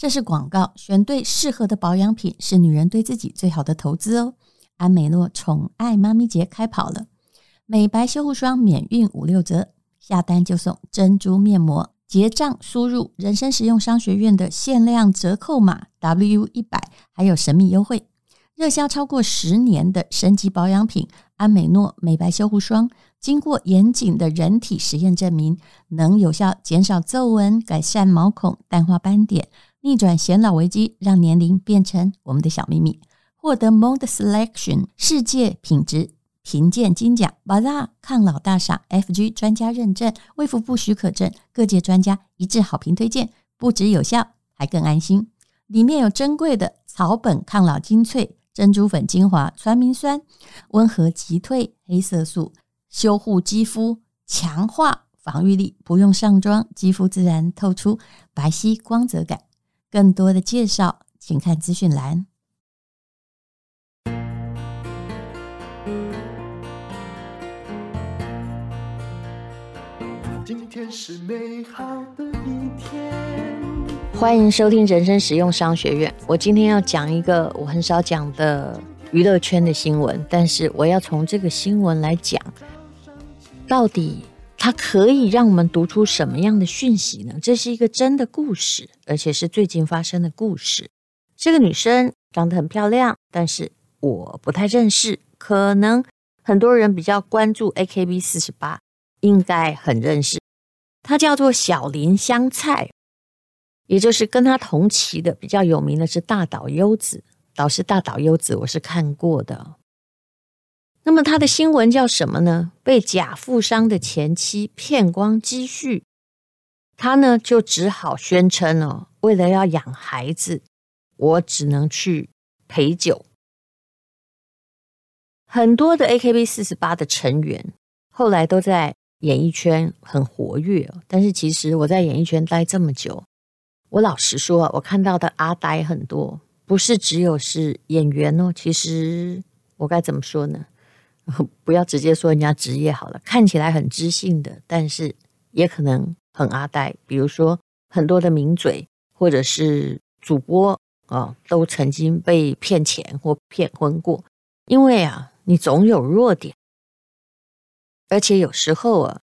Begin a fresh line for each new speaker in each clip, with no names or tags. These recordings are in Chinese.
这是广告，选对适合的保养品是女人对自己最好的投资哦。安美诺宠爱妈咪节开跑了，美白修护霜免运五六折，下单就送珍珠面膜。结账输入人生实用商学院的限量折扣码 W 一百，还有神秘优惠。热销超过十年的升级保养品安美诺美白修护霜，经过严谨的人体实验证明，能有效减少皱纹、改善毛孔、淡化斑点。逆转显老危机，让年龄变成我们的小秘密。获得 Mode Selection 世界品质评鉴金奖，巴拉抗老大赏 FG 专家认证，卫福部许可证，各界专家一致好评推荐，不止有效，还更安心。里面有珍贵的草本抗老精粹、珍珠粉精华、传明酸，温和击退黑色素，修护肌肤，强化防御力，不用上妆，肌肤自然透出白皙光泽感。更多的介绍，请看资讯栏。今天是美好的一天。欢迎收听人生实用商学院。我今天要讲一个我很少讲的娱乐圈的新闻，但是我要从这个新闻来讲，到底。它可以让我们读出什么样的讯息呢？这是一个真的故事，而且是最近发生的故事。这个女生长得很漂亮，但是我不太认识。可能很多人比较关注 AKB 四十八，应该很认识。她叫做小林香菜，也就是跟她同期的比较有名的是大岛优子。导师大岛优子，我是看过的。那么他的新闻叫什么呢？被假富商的前妻骗光积蓄，他呢就只好宣称哦，为了要养孩子，我只能去陪酒。很多的 AKB 四十八的成员后来都在演艺圈很活跃，但是其实我在演艺圈待这么久，我老实说，我看到的阿呆很多，不是只有是演员哦。其实我该怎么说呢？不要直接说人家职业好了，看起来很知性的，但是也可能很阿呆。比如说很多的名嘴或者是主播啊、都曾经被骗钱或骗婚过。因为啊，你总有弱点，而且有时候啊，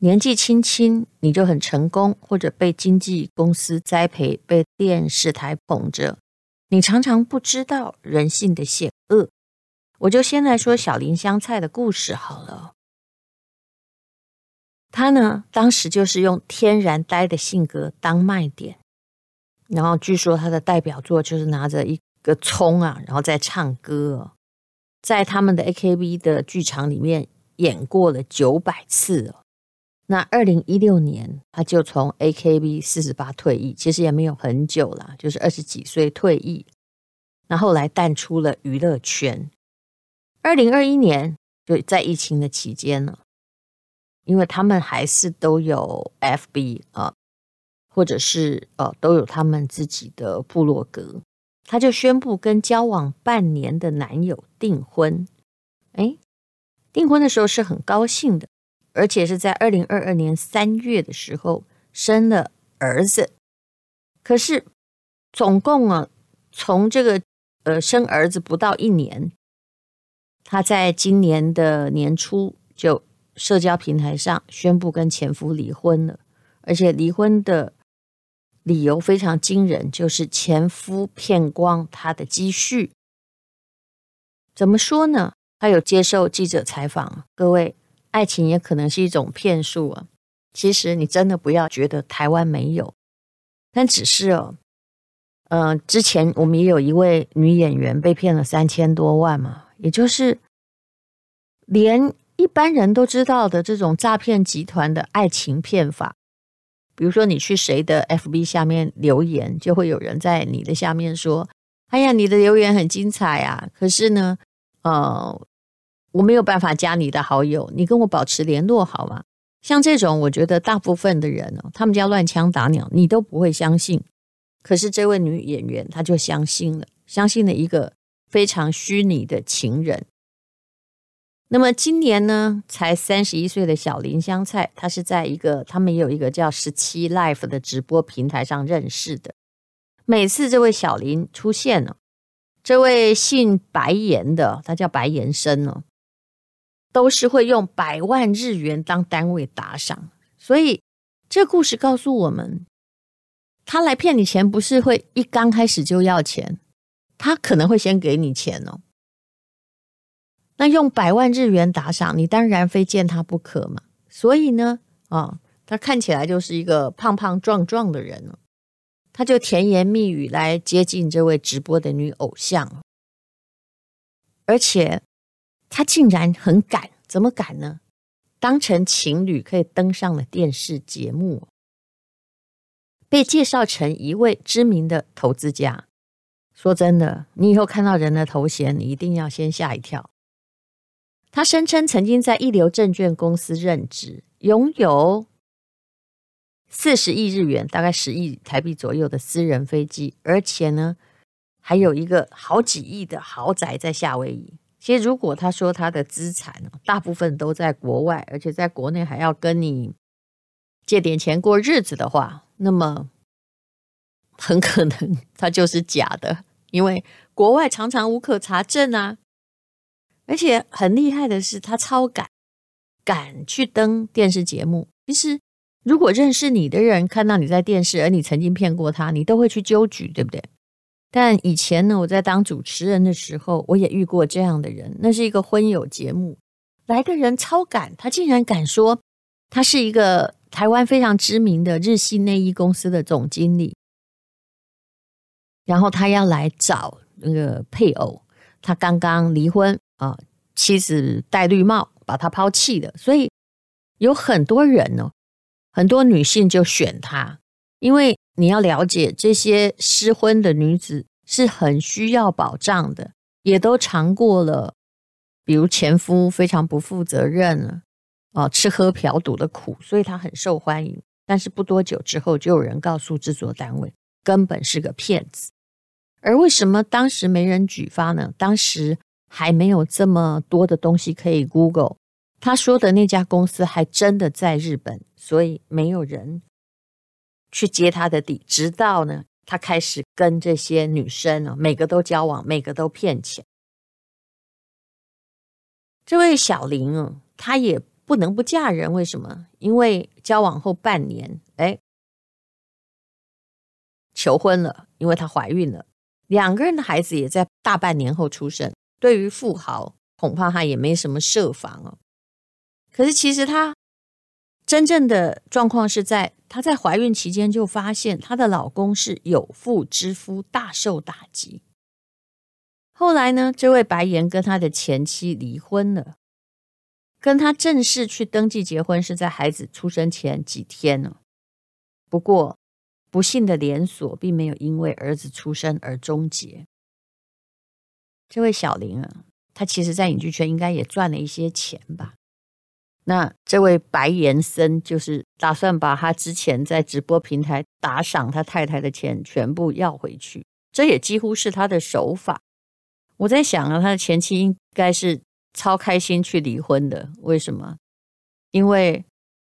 年纪轻轻你就很成功，或者被经纪公司栽培，被电视台捧着，你常常不知道人性的险恶。我就先来说小林香菜的故事好了。他呢，当时就是用天然呆的性格当卖点，然后据说他的代表作就是拿着一个葱啊，然后在唱歌，在他们的 AKB 的剧场里面演过了九百次哦。那二零一六年他就从 AKB 四十八退役，其实也没有很久啦，就是二十几岁退役，那后来淡出了娱乐圈。二零二一年就在疫情的期间呢，因为他们还是都有 FB 啊，或者是呃都有他们自己的部落格，他就宣布跟交往半年的男友订婚。哎，订婚的时候是很高兴的，而且是在二零二二年三月的时候生了儿子。可是总共啊，从这个呃生儿子不到一年。他在今年的年初就社交平台上宣布跟前夫离婚了，而且离婚的理由非常惊人，就是前夫骗光他的积蓄。怎么说呢？他有接受记者采访，各位，爱情也可能是一种骗术啊。其实你真的不要觉得台湾没有，但只是哦，呃，之前我们也有一位女演员被骗了三千多万嘛。也就是连一般人都知道的这种诈骗集团的爱情骗法，比如说你去谁的 FB 下面留言，就会有人在你的下面说：“哎呀，你的留言很精彩啊！可是呢，呃，我没有办法加你的好友，你跟我保持联络好吗？”像这种，我觉得大部分的人哦，他们家乱枪打鸟，你都不会相信。可是这位女演员，她就相信了，相信了一个。非常虚拟的情人。那么今年呢，才三十一岁的小林香菜，她是在一个他们也有一个叫十七 Life 的直播平台上认识的。每次这位小林出现了，这位姓白岩的，他叫白岩生哦，都是会用百万日元当单位打赏。所以这故事告诉我们，他来骗你钱，不是会一刚开始就要钱，他可能会先给你钱哦。那用百万日元打赏，你当然非见他不可嘛。所以呢，啊，他看起来就是一个胖胖壮壮的人了。他就甜言蜜语来接近这位直播的女偶像，而且他竟然很敢，怎么敢呢？当成情侣可以登上了电视节目，被介绍成一位知名的投资家。说真的，你以后看到人的头衔，你一定要先吓一跳。他声称曾经在一流证券公司任职，拥有。四十亿日元，大概十亿台币左右的私人飞机，而且呢，还有一个好几亿的豪宅在夏威夷。其实，如果他说他的资产大部分都在国外，而且在国内还要跟你借点钱过日子的话，那么很可能 他就是假的，因为国外常常无可查证啊。而且很厉害的是，他超敢，敢去登电视节目。其实。如果认识你的人看到你在电视，而你曾经骗过他，你都会去纠举，对不对？但以前呢，我在当主持人的时候，我也遇过这样的人。那是一个婚友节目，来个人超敢，他竟然敢说他是一个台湾非常知名的日系内衣公司的总经理，然后他要来找那个配偶，他刚刚离婚啊，妻子戴绿帽把他抛弃了，所以有很多人呢。很多女性就选他，因为你要了解，这些失婚的女子是很需要保障的，也都尝过了，比如前夫非常不负责任了，啊，吃喝嫖赌的苦，所以他很受欢迎。但是不多久之后，就有人告诉制作单位，根本是个骗子。而为什么当时没人举发呢？当时还没有这么多的东西可以 Google。他说的那家公司还真的在日本，所以没有人去接他的底。直到呢，他开始跟这些女生呢，每个都交往，每个都骗钱。这位小林啊，她也不能不嫁人，为什么？因为交往后半年，哎，求婚了，因为她怀孕了，两个人的孩子也在大半年后出生。对于富豪，恐怕他也没什么设防哦。可是，其实她真正的状况是在她在怀孕期间就发现她的老公是有妇之夫，大受打击。后来呢，这位白岩跟他的前妻离婚了，跟他正式去登记结婚是在孩子出生前几天呢。不过，不幸的连锁并没有因为儿子出生而终结。这位小林啊，他其实在影剧圈应该也赚了一些钱吧。那这位白岩森就是打算把他之前在直播平台打赏他太太的钱全部要回去，这也几乎是他的手法。我在想啊，他的前妻应该是超开心去离婚的。为什么？因为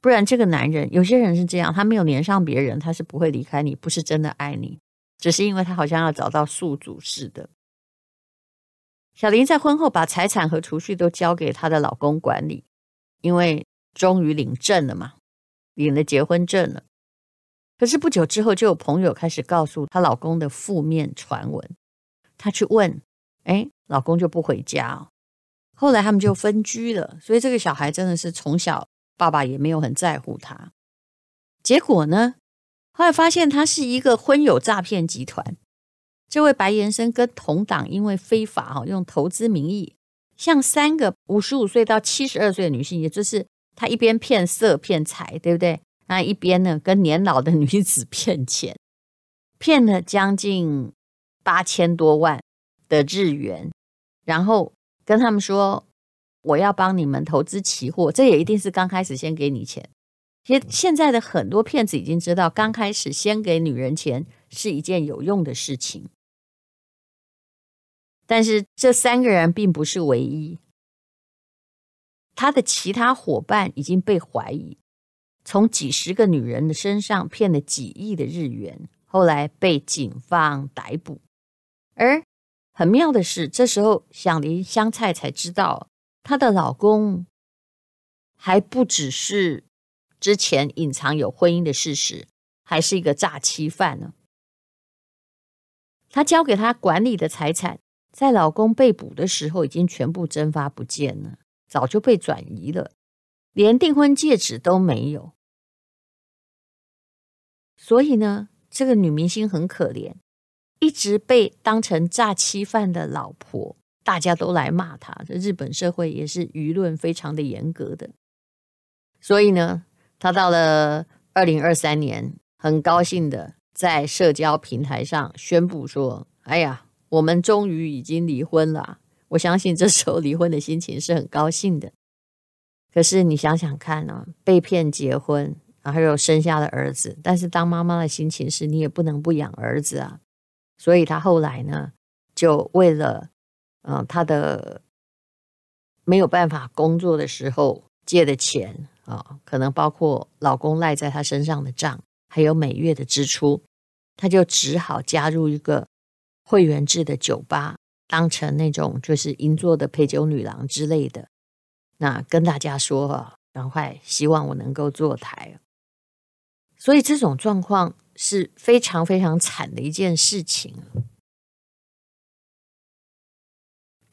不然这个男人，有些人是这样，他没有黏上别人，他是不会离开你，不是真的爱你，只是因为他好像要找到宿主似的。小林在婚后把财产和储蓄都交给她的老公管理。因为终于领证了嘛，领了结婚证了。可是不久之后，就有朋友开始告诉她老公的负面传闻。她去问，哎，老公就不回家哦。后来他们就分居了。所以这个小孩真的是从小爸爸也没有很在乎他。结果呢，后来发现他是一个婚友诈骗集团。这位白岩生跟同党因为非法哈用投资名义。向三个五十五岁到七十二岁的女性，也就是他一边骗色骗财，对不对？那一边呢，跟年老的女子骗钱，骗了将近八千多万的日元，然后跟他们说：“我要帮你们投资期货。”这也一定是刚开始先给你钱。其实现在的很多骗子已经知道，刚开始先给女人钱是一件有用的事情。但是这三个人并不是唯一，他的其他伙伴已经被怀疑从几十个女人的身上骗了几亿的日元，后来被警方逮捕。而很妙的是，这时候响铃香菜才知道，她的老公还不只是之前隐藏有婚姻的事实，还是一个诈欺犯呢。她交给他管理的财产，在老公被捕的时候已经全部蒸发不见了，早就被转移了，连订婚戒指都没有。所以呢，这个女明星很可怜。一直被当成诈欺犯的老婆，大家都来骂他。这日本社会也是舆论非常的严格的，所以呢，他到了二零二三年，很高兴的在社交平台上宣布说：“哎呀，我们终于已经离婚了。”我相信这时候离婚的心情是很高兴的。可是你想想看呢，被骗结婚，然后又生下了儿子，但是当妈妈的心情是你也不能不养儿子啊。所以他后来呢，就为了，嗯、呃，她的没有办法工作的时候借的钱啊、可能包括老公赖在她身上的账，还有每月的支出，她就只好加入一个会员制的酒吧，当成那种就是银座的陪酒女郎之类的。那跟大家说啊，赶快希望我能够坐台。所以这种状况。是非常非常惨的一件事情。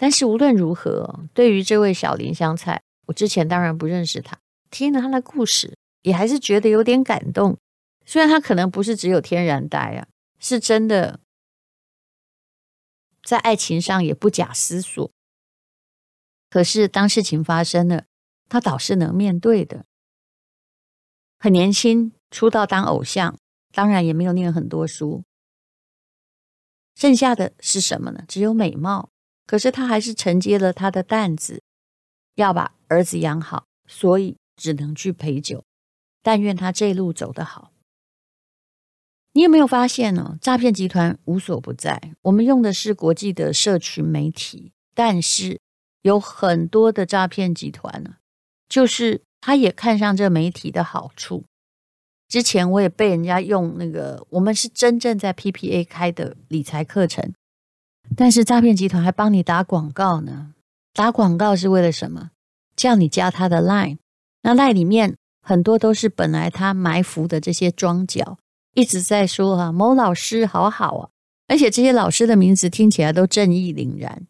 但是无论如何，对于这位小林香菜，我之前当然不认识他，听了他的故事，也还是觉得有点感动。虽然他可能不是只有天然呆啊，是真的在爱情上也不假思索。可是当事情发生了，他倒是能面对的。很年轻，出道当偶像。当然也没有念很多书，剩下的是什么呢？只有美貌。可是他还是承接了他的担子，要把儿子养好，所以只能去陪酒。但愿他这一路走得好。你有没有发现呢？诈骗集团无所不在。我们用的是国际的社群媒体，但是有很多的诈骗集团呢，就是他也看上这媒体的好处。之前我也被人家用那个，我们是真正在 PPA 开的理财课程，但是诈骗集团还帮你打广告呢。打广告是为了什么？叫你加他的 Line，那 Line 里面很多都是本来他埋伏的这些庄脚，一直在说啊，某老师好好啊，而且这些老师的名字听起来都正义凛然，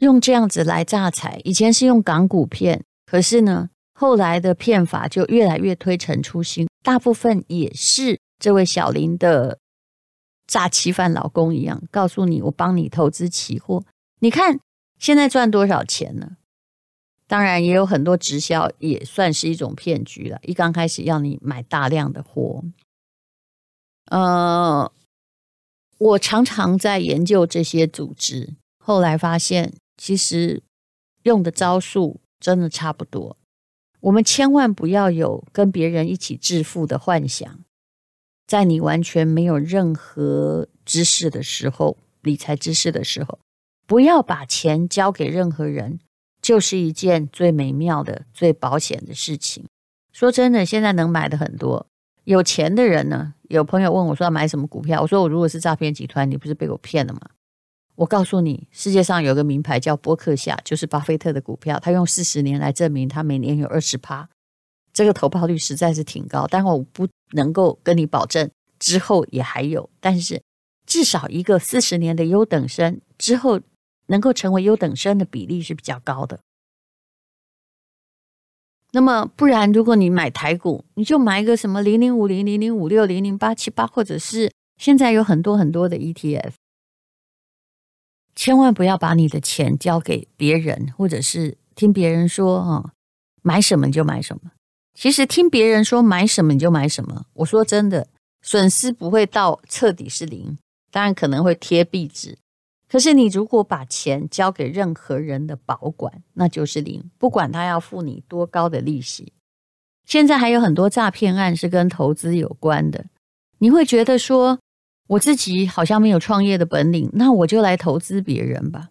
用这样子来诈财。以前是用港股骗，可是呢？后来的骗法就越来越推陈出新，大部分也是这位小林的诈欺犯老公一样，告诉你我帮你投资期货，你看现在赚多少钱呢？当然也有很多直销也算是一种骗局了，一刚开始要你买大量的货。呃，我常常在研究这些组织，后来发现其实用的招数真的差不多。我们千万不要有跟别人一起致富的幻想，在你完全没有任何知识的时候，理财知识的时候，不要把钱交给任何人，就是一件最美妙的、最保险的事情。说真的，现在能买的很多，有钱的人呢，有朋友问我说要买什么股票，我说我如果是诈骗集团，你不是被我骗了吗？我告诉你，世界上有个名牌叫波克夏，就是巴菲特的股票。他用四十年来证明，他每年有二十趴，这个投报率实在是挺高。但我不能够跟你保证之后也还有，但是至少一个四十年的优等生之后能够成为优等生的比例是比较高的。那么不然，如果你买台股，你就买一个什么零零五零、零零五六、零零八七八，或者是现在有很多很多的 ETF。千万不要把你的钱交给别人，或者是听别人说啊，买什么就买什么。其实听别人说买什么你就买什么，我说真的，损失不会到彻底是零，当然可能会贴壁纸。可是你如果把钱交给任何人的保管，那就是零，不管他要付你多高的利息。现在还有很多诈骗案是跟投资有关的，你会觉得说，我自己好像没有创业的本领，那我就来投资别人吧。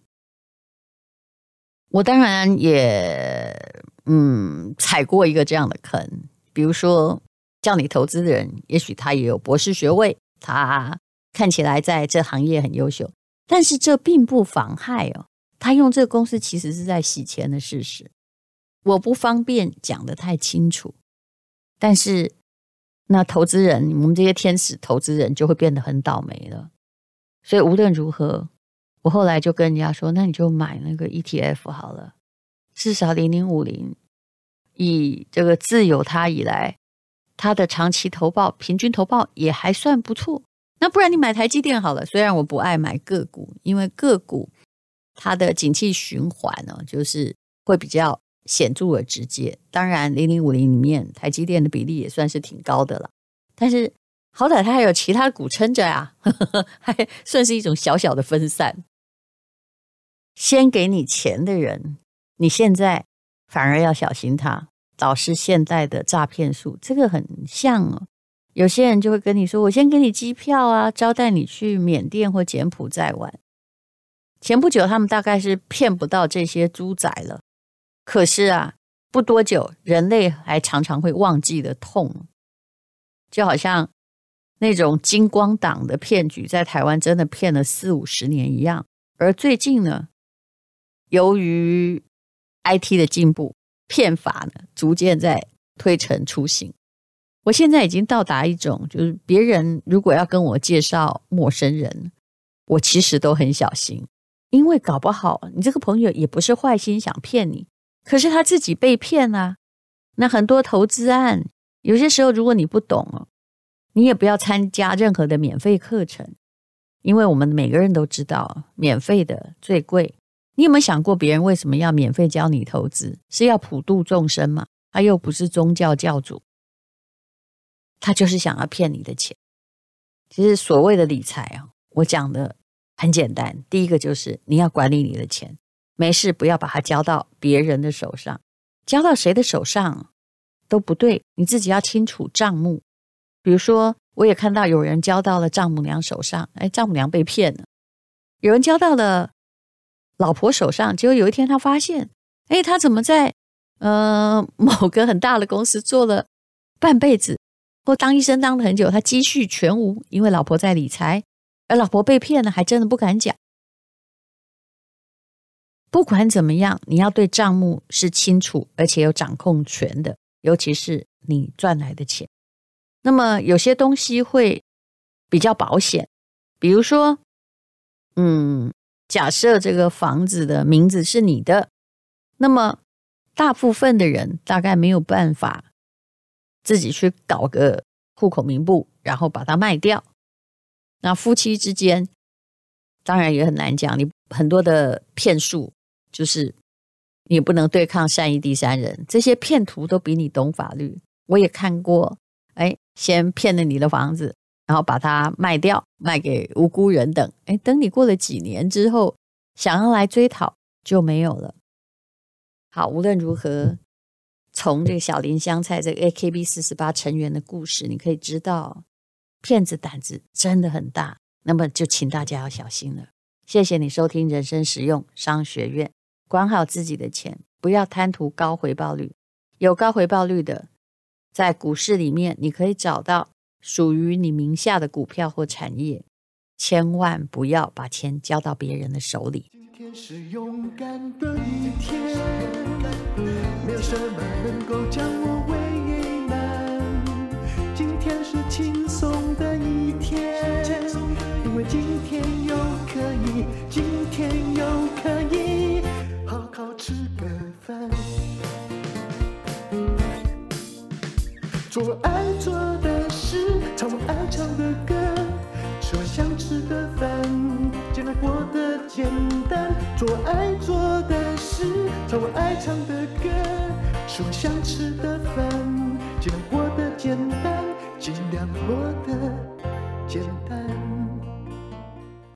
我当然也嗯踩过一个这样的坑，比如说叫你投资的人，也许他也有博士学位，他看起来在这行业很优秀，但是这并不妨害哦，他用这个公司其实是在洗钱的事实。我不方便讲得太清楚，但是那投资人，我们这些天使投资人就会变得很倒霉了。所以无论如何，我后来就跟人家说，那你就买那个 ETF 好了，至少零零五零，以这个自有它以来，它的长期投报平均投报也还算不错。那不然你买台积电好了，虽然我不爱买个股，因为个股它的景气循环呢，就是会比较。显著而直接，当然零零五零里面台积电的比例也算是挺高的了，但是好歹它还有其他股撑着呀，呵呵，还算是一种小小的分散。先给你钱的人，你现在反而要小心他，导致现在的诈骗术，这个很像哦。有些人就会跟你说：“我先给你机票啊，招待你去缅甸或柬埔寨玩。”前不久他们大概是骗不到这些猪仔了。可是啊，不多久，人类还常常会忘记的痛，就好像那种金光党的骗局在台湾真的骗了四五十年一样。而最近呢，由于 IT 的进步，骗法呢逐渐在推陈出新。我现在已经到达一种，就是别人如果要跟我介绍陌生人，我其实都很小心，因为搞不好你这个朋友也不是坏心想骗你。可是他自己被骗啊！那很多投资案，有些时候如果你不懂哦，你也不要参加任何的免费课程，因为我们每个人都知道，免费的最贵。你有没有想过，别人为什么要免费教你投资？是要普度众生吗？他又不是宗教教主，他就是想要骗你的钱。其实所谓的理财啊，我讲的很简单，第一个就是你要管理你的钱。没事，不要把它交到别人的手上，交到谁的手上都不对。你自己要清楚账目。比如说，我也看到有人交到了丈母娘手上，哎，丈母娘被骗了；有人交到了老婆手上，结果有一天他发现，哎，他怎么在呃 某个很大的公司做了半辈子，或当医生当了很久，他积蓄全无，因为老婆在理财，而老婆被骗了，还真的不敢讲。不管怎么样，你要对账目是清楚而且有掌控权的，尤其是你赚来的钱。那么有些东西会比较保险，比如说，嗯，假设这个房子的名字是你的，那么大部分的人大概没有办法自己去搞个户口名簿，然后把它卖掉。那夫妻之间当然也很难讲，你很多的骗术。就是你不能对抗善意第三人，这些骗徒都比你懂法律。我也看过，哎，先骗了你的房子，然后把它卖掉，卖给无辜人等。哎，等你过了几年之后，想要来追讨就没有了。好，无论如何，从这个小林香菜这个 AKB 四十八成员的故事，你可以知道，骗子胆子真的很大。那么就请大家要小心了。谢谢你收听人生实用商学院。管好自己的钱，不要贪图高回报率。有高回报率的，在股市里面，你可以找到属于你名下的股票或产业。千万不要把钱交到别人的手里。今天是勇敢的一天，没有什么能够将我为难。今天是轻松的一天，因为今天又可以，今天又可以。好好吃个饭做爱简单。做爱做的事，唱我爱唱的歌，吃我想吃的饭，尽量过得简单，尽量过得简单。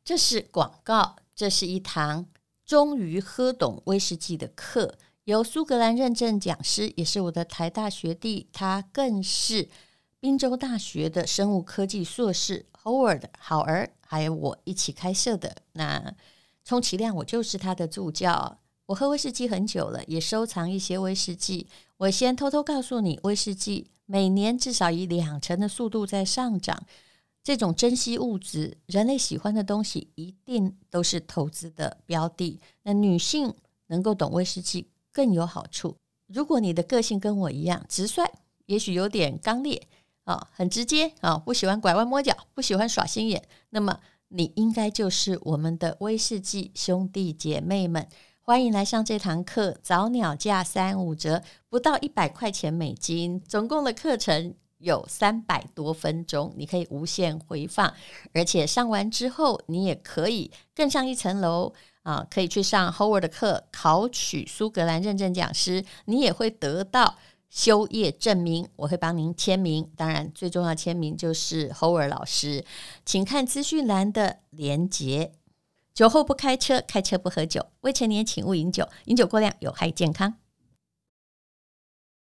这是广告，这是一堂终于喝懂威士忌的课。由苏格兰认证讲师，也是我的台大学弟，他更是宾州大学的生物科技硕士 Howard 好儿，还有我一起开设的。那充其量我就是他的助教。我喝威士忌很久了，也收藏一些威士忌。我先偷偷告诉你，威士忌每年至少以两成的速度在上涨。这种珍稀物质，人类喜欢的东西，一定都是投资的标的。那女性能够懂威士忌更有好处。如果你的个性跟我一样直率，也许有点刚烈啊，很直接啊，不喜欢拐弯抹角，不喜欢耍心眼，那么你应该就是我们的威士忌兄弟姐妹们。欢迎来上这堂课，早鸟价三五折，不到一百块钱美金，总共的课程有三百多分钟，你可以无限回放，而且上完之后，你也可以更上一层楼啊，可以去上 Howard 的课，考取苏格兰认证讲师，你也会得到修业证明，我会帮您签名，当然最重要签名就是 Howard 老师，请看资讯栏的连结。酒后不开车，开车不喝酒。未成年请勿饮酒，饮酒过量有害健康。